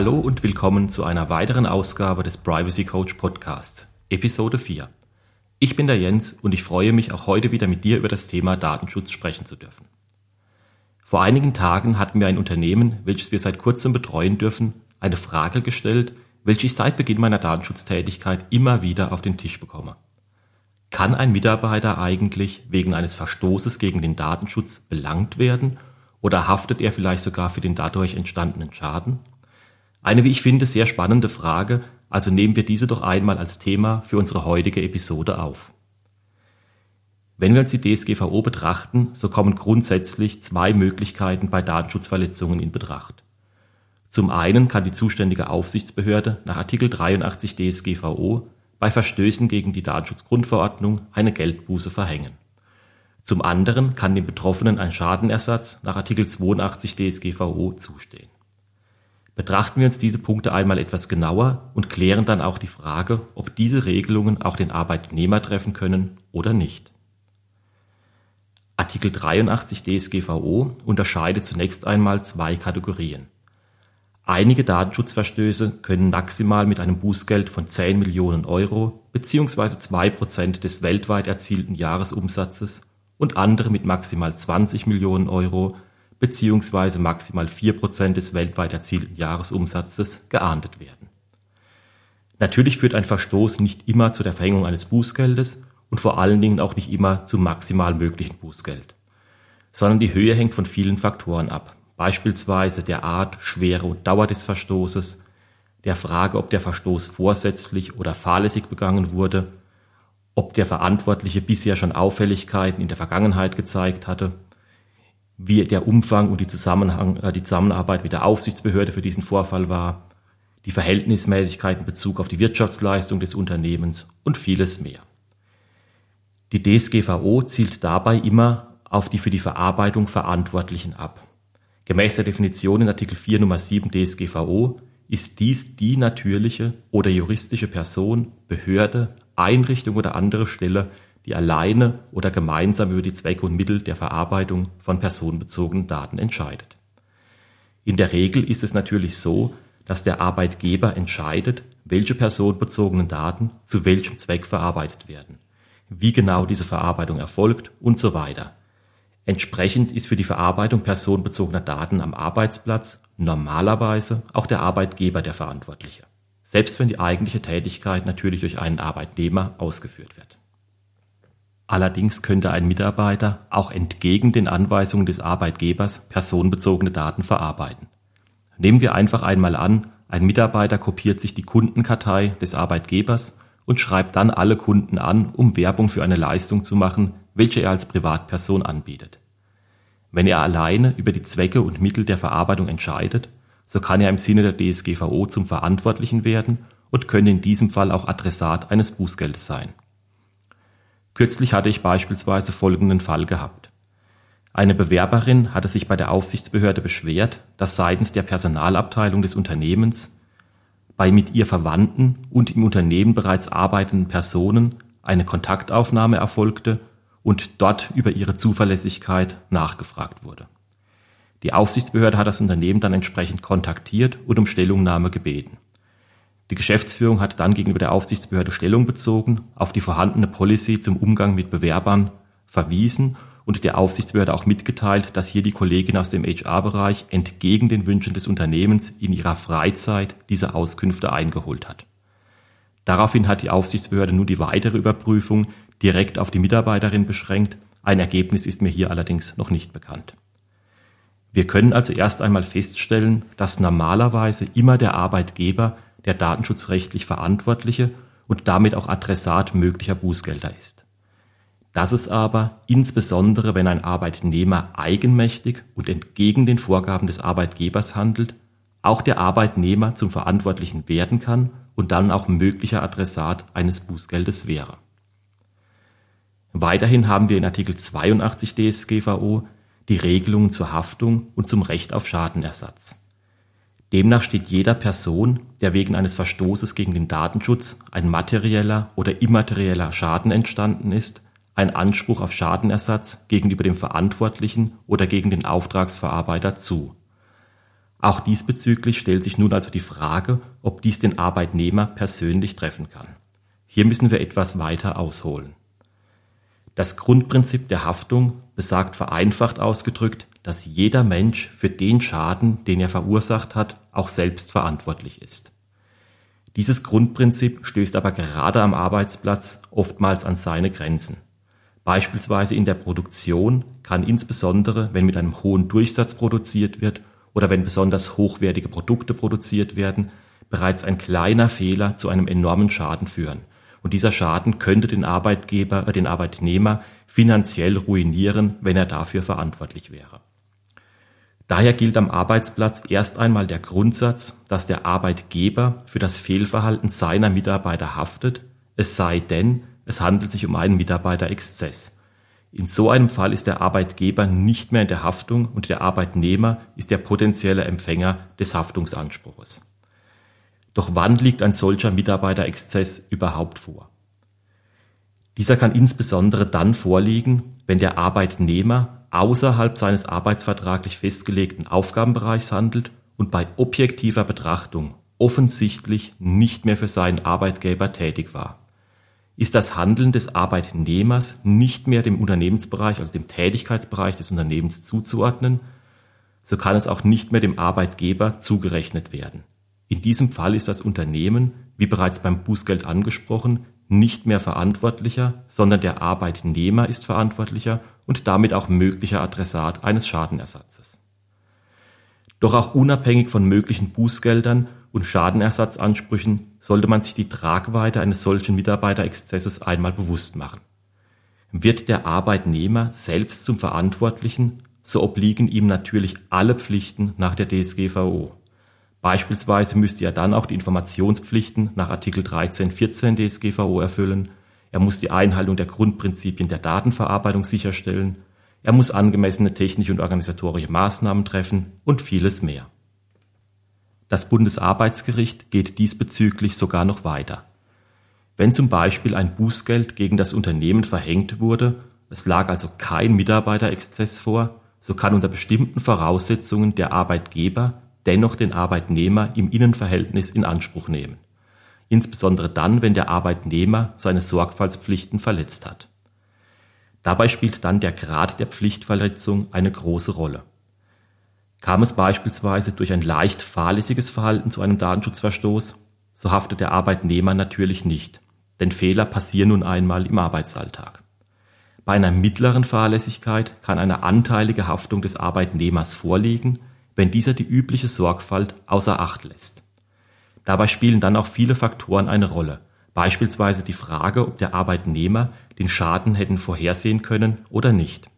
Hallo und willkommen zu einer weiteren Ausgabe des Privacy Coach Podcasts, Episode 4. Ich bin der Jens und ich freue mich auch heute wieder mit dir über das Thema Datenschutz sprechen zu dürfen. Vor einigen Tagen hat mir ein Unternehmen, welches wir seit kurzem betreuen dürfen, eine Frage gestellt, welche ich seit Beginn meiner Datenschutztätigkeit immer wieder auf den Tisch bekomme. Kann ein Mitarbeiter eigentlich wegen eines Verstoßes gegen den Datenschutz belangt werden oder haftet er vielleicht sogar für den dadurch entstandenen Schaden? Eine, wie ich finde, sehr spannende Frage, also nehmen wir diese doch einmal als Thema für unsere heutige Episode auf. Wenn wir uns die DSGVO betrachten, so kommen grundsätzlich zwei Möglichkeiten bei Datenschutzverletzungen in Betracht. Zum einen kann die zuständige Aufsichtsbehörde nach Artikel 83 DSGVO bei Verstößen gegen die Datenschutzgrundverordnung eine Geldbuße verhängen. Zum anderen kann dem Betroffenen ein Schadenersatz nach Artikel 82 DSGVO zustehen. Betrachten wir uns diese Punkte einmal etwas genauer und klären dann auch die Frage, ob diese Regelungen auch den Arbeitnehmer treffen können oder nicht. Artikel 83 DSGVO unterscheidet zunächst einmal zwei Kategorien. Einige Datenschutzverstöße können maximal mit einem Bußgeld von 10 Millionen Euro bzw. 2% des weltweit erzielten Jahresumsatzes und andere mit maximal 20 Millionen Euro beziehungsweise maximal 4% des weltweit erzielten Jahresumsatzes geahndet werden. Natürlich führt ein Verstoß nicht immer zu der Verhängung eines Bußgeldes und vor allen Dingen auch nicht immer zum maximal möglichen Bußgeld, sondern die Höhe hängt von vielen Faktoren ab, beispielsweise der Art, Schwere und Dauer des Verstoßes, der Frage, ob der Verstoß vorsätzlich oder fahrlässig begangen wurde, ob der Verantwortliche bisher schon Auffälligkeiten in der Vergangenheit gezeigt hatte wie der Umfang und die, Zusammenhang, äh, die Zusammenarbeit mit der Aufsichtsbehörde für diesen Vorfall war, die Verhältnismäßigkeit in Bezug auf die Wirtschaftsleistung des Unternehmens und vieles mehr. Die DSGVO zielt dabei immer auf die für die Verarbeitung Verantwortlichen ab. Gemäß der Definition in Artikel 4 Nummer 7 DSGVO ist dies die natürliche oder juristische Person, Behörde, Einrichtung oder andere Stelle, die alleine oder gemeinsam über die Zwecke und Mittel der Verarbeitung von personenbezogenen Daten entscheidet. In der Regel ist es natürlich so, dass der Arbeitgeber entscheidet, welche personenbezogenen Daten zu welchem Zweck verarbeitet werden, wie genau diese Verarbeitung erfolgt und so weiter. Entsprechend ist für die Verarbeitung personenbezogener Daten am Arbeitsplatz normalerweise auch der Arbeitgeber der Verantwortliche, selbst wenn die eigentliche Tätigkeit natürlich durch einen Arbeitnehmer ausgeführt wird. Allerdings könnte ein Mitarbeiter auch entgegen den Anweisungen des Arbeitgebers personenbezogene Daten verarbeiten. Nehmen wir einfach einmal an, ein Mitarbeiter kopiert sich die Kundenkartei des Arbeitgebers und schreibt dann alle Kunden an, um Werbung für eine Leistung zu machen, welche er als Privatperson anbietet. Wenn er alleine über die Zwecke und Mittel der Verarbeitung entscheidet, so kann er im Sinne der DSGVO zum Verantwortlichen werden und könnte in diesem Fall auch Adressat eines Bußgeldes sein Kürzlich hatte ich beispielsweise folgenden Fall gehabt. Eine Bewerberin hatte sich bei der Aufsichtsbehörde beschwert, dass seitens der Personalabteilung des Unternehmens bei mit ihr Verwandten und im Unternehmen bereits arbeitenden Personen eine Kontaktaufnahme erfolgte und dort über ihre Zuverlässigkeit nachgefragt wurde. Die Aufsichtsbehörde hat das Unternehmen dann entsprechend kontaktiert und um Stellungnahme gebeten die Geschäftsführung hat dann gegenüber der Aufsichtsbehörde Stellung bezogen, auf die vorhandene Policy zum Umgang mit Bewerbern verwiesen und der Aufsichtsbehörde auch mitgeteilt, dass hier die Kollegin aus dem HR-Bereich entgegen den Wünschen des Unternehmens in ihrer Freizeit diese Auskünfte eingeholt hat. Daraufhin hat die Aufsichtsbehörde nun die weitere Überprüfung direkt auf die Mitarbeiterin beschränkt. Ein Ergebnis ist mir hier allerdings noch nicht bekannt. Wir können also erst einmal feststellen, dass normalerweise immer der Arbeitgeber der datenschutzrechtlich Verantwortliche und damit auch Adressat möglicher Bußgelder ist. Dass es aber, insbesondere wenn ein Arbeitnehmer eigenmächtig und entgegen den Vorgaben des Arbeitgebers handelt, auch der Arbeitnehmer zum Verantwortlichen werden kann und dann auch möglicher Adressat eines Bußgeldes wäre. Weiterhin haben wir in Artikel 82 DSGVO die Regelungen zur Haftung und zum Recht auf Schadenersatz. Demnach steht jeder Person, der wegen eines Verstoßes gegen den Datenschutz ein materieller oder immaterieller Schaden entstanden ist, ein Anspruch auf Schadenersatz gegenüber dem Verantwortlichen oder gegen den Auftragsverarbeiter zu. Auch diesbezüglich stellt sich nun also die Frage, ob dies den Arbeitnehmer persönlich treffen kann. Hier müssen wir etwas weiter ausholen. Das Grundprinzip der Haftung besagt vereinfacht ausgedrückt, dass jeder Mensch für den Schaden, den er verursacht hat, auch selbst verantwortlich ist. Dieses Grundprinzip stößt aber gerade am Arbeitsplatz oftmals an seine Grenzen. Beispielsweise in der Produktion kann insbesondere, wenn mit einem hohen Durchsatz produziert wird oder wenn besonders hochwertige Produkte produziert werden, bereits ein kleiner Fehler zu einem enormen Schaden führen. Und dieser Schaden könnte den Arbeitgeber, äh, den Arbeitnehmer finanziell ruinieren, wenn er dafür verantwortlich wäre. Daher gilt am Arbeitsplatz erst einmal der Grundsatz, dass der Arbeitgeber für das Fehlverhalten seiner Mitarbeiter haftet, es sei denn, es handelt sich um einen Mitarbeiterexzess. In so einem Fall ist der Arbeitgeber nicht mehr in der Haftung und der Arbeitnehmer ist der potenzielle Empfänger des Haftungsanspruches. Doch wann liegt ein solcher Mitarbeiterexzess überhaupt vor? Dieser kann insbesondere dann vorliegen, wenn der Arbeitnehmer außerhalb seines arbeitsvertraglich festgelegten Aufgabenbereichs handelt und bei objektiver Betrachtung offensichtlich nicht mehr für seinen Arbeitgeber tätig war. Ist das Handeln des Arbeitnehmers nicht mehr dem Unternehmensbereich, also dem Tätigkeitsbereich des Unternehmens zuzuordnen, so kann es auch nicht mehr dem Arbeitgeber zugerechnet werden. In diesem Fall ist das Unternehmen, wie bereits beim Bußgeld angesprochen, nicht mehr verantwortlicher, sondern der Arbeitnehmer ist verantwortlicher und damit auch möglicher Adressat eines Schadenersatzes. Doch auch unabhängig von möglichen Bußgeldern und Schadenersatzansprüchen sollte man sich die Tragweite eines solchen Mitarbeiterexzesses einmal bewusst machen. Wird der Arbeitnehmer selbst zum Verantwortlichen, so obliegen ihm natürlich alle Pflichten nach der DSGVO. Beispielsweise müsste er dann auch die Informationspflichten nach Artikel 13, 14 DSGVO erfüllen. Er muss die Einhaltung der Grundprinzipien der Datenverarbeitung sicherstellen. Er muss angemessene technische und organisatorische Maßnahmen treffen und vieles mehr. Das Bundesarbeitsgericht geht diesbezüglich sogar noch weiter. Wenn zum Beispiel ein Bußgeld gegen das Unternehmen verhängt wurde, es lag also kein Mitarbeiterexzess vor, so kann unter bestimmten Voraussetzungen der Arbeitgeber dennoch den Arbeitnehmer im Innenverhältnis in Anspruch nehmen. Insbesondere dann, wenn der Arbeitnehmer seine Sorgfaltspflichten verletzt hat. Dabei spielt dann der Grad der Pflichtverletzung eine große Rolle. Kam es beispielsweise durch ein leicht fahrlässiges Verhalten zu einem Datenschutzverstoß, so haftet der Arbeitnehmer natürlich nicht, denn Fehler passieren nun einmal im Arbeitsalltag. Bei einer mittleren Fahrlässigkeit kann eine anteilige Haftung des Arbeitnehmers vorliegen, wenn dieser die übliche Sorgfalt außer Acht lässt. Dabei spielen dann auch viele Faktoren eine Rolle, beispielsweise die Frage, ob der Arbeitnehmer den Schaden hätten vorhersehen können oder nicht.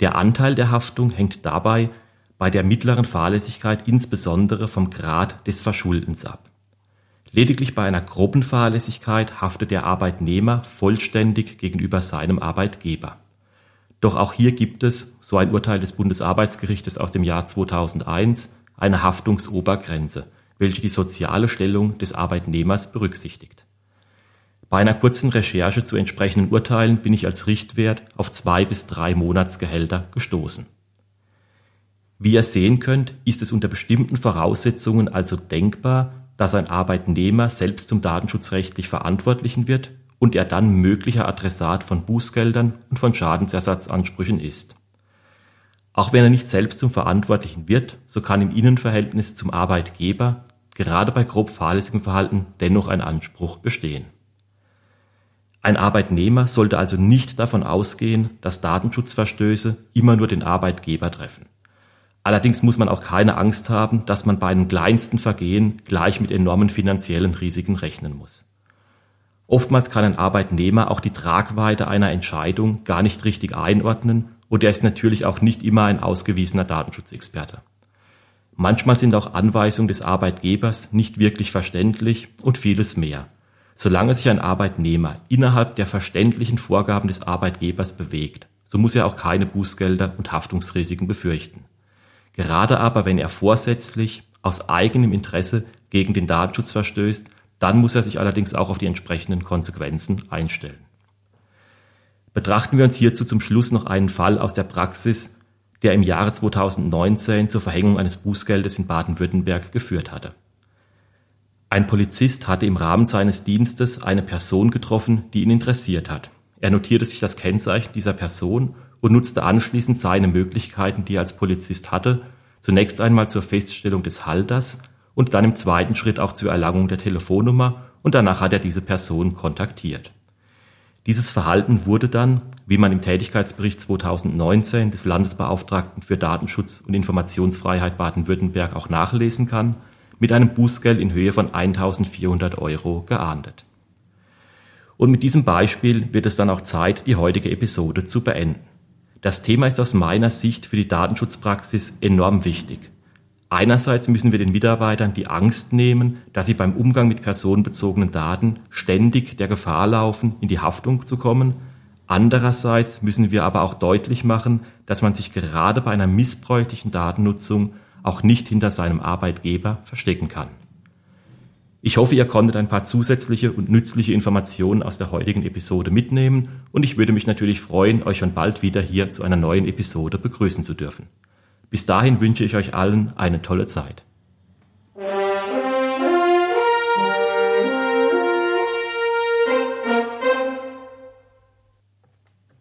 Der Anteil der Haftung hängt dabei bei der mittleren Fahrlässigkeit insbesondere vom Grad des Verschuldens ab. Lediglich bei einer groben Fahrlässigkeit haftet der Arbeitnehmer vollständig gegenüber seinem Arbeitgeber. Doch auch hier gibt es, so ein Urteil des Bundesarbeitsgerichtes aus dem Jahr 2001, eine Haftungsobergrenze, welche die soziale Stellung des Arbeitnehmers berücksichtigt. Bei einer kurzen Recherche zu entsprechenden Urteilen bin ich als Richtwert auf zwei bis drei Monatsgehälter gestoßen. Wie ihr sehen könnt, ist es unter bestimmten Voraussetzungen also denkbar, dass ein Arbeitnehmer selbst zum datenschutzrechtlich Verantwortlichen wird und er dann möglicher Adressat von Bußgeldern und von Schadensersatzansprüchen ist. Auch wenn er nicht selbst zum Verantwortlichen wird, so kann im Innenverhältnis zum Arbeitgeber gerade bei grob fahrlässigem Verhalten dennoch ein Anspruch bestehen. Ein Arbeitnehmer sollte also nicht davon ausgehen, dass Datenschutzverstöße immer nur den Arbeitgeber treffen. Allerdings muss man auch keine Angst haben, dass man bei einem kleinsten Vergehen gleich mit enormen finanziellen Risiken rechnen muss. Oftmals kann ein Arbeitnehmer auch die Tragweite einer Entscheidung gar nicht richtig einordnen und er ist natürlich auch nicht immer ein ausgewiesener Datenschutzexperte. Manchmal sind auch Anweisungen des Arbeitgebers nicht wirklich verständlich und vieles mehr. Solange sich ein Arbeitnehmer innerhalb der verständlichen Vorgaben des Arbeitgebers bewegt, so muss er auch keine Bußgelder und Haftungsrisiken befürchten. Gerade aber, wenn er vorsätzlich aus eigenem Interesse gegen den Datenschutz verstößt, dann muss er sich allerdings auch auf die entsprechenden Konsequenzen einstellen. Betrachten wir uns hierzu zum Schluss noch einen Fall aus der Praxis, der im Jahre 2019 zur Verhängung eines Bußgeldes in Baden-Württemberg geführt hatte. Ein Polizist hatte im Rahmen seines Dienstes eine Person getroffen, die ihn interessiert hat. Er notierte sich das Kennzeichen dieser Person und nutzte anschließend seine Möglichkeiten, die er als Polizist hatte, zunächst einmal zur Feststellung des Halters und dann im zweiten Schritt auch zur Erlangung der Telefonnummer und danach hat er diese Person kontaktiert. Dieses Verhalten wurde dann, wie man im Tätigkeitsbericht 2019 des Landesbeauftragten für Datenschutz und Informationsfreiheit Baden-Württemberg auch nachlesen kann, mit einem Bußgeld in Höhe von 1400 Euro geahndet. Und mit diesem Beispiel wird es dann auch Zeit, die heutige Episode zu beenden. Das Thema ist aus meiner Sicht für die Datenschutzpraxis enorm wichtig. Einerseits müssen wir den Mitarbeitern die Angst nehmen, dass sie beim Umgang mit personenbezogenen Daten ständig der Gefahr laufen, in die Haftung zu kommen. Andererseits müssen wir aber auch deutlich machen, dass man sich gerade bei einer missbräuchlichen Datennutzung auch nicht hinter seinem Arbeitgeber verstecken kann. Ich hoffe, ihr konntet ein paar zusätzliche und nützliche Informationen aus der heutigen Episode mitnehmen und ich würde mich natürlich freuen, euch schon bald wieder hier zu einer neuen Episode begrüßen zu dürfen. Bis dahin wünsche ich euch allen eine tolle Zeit.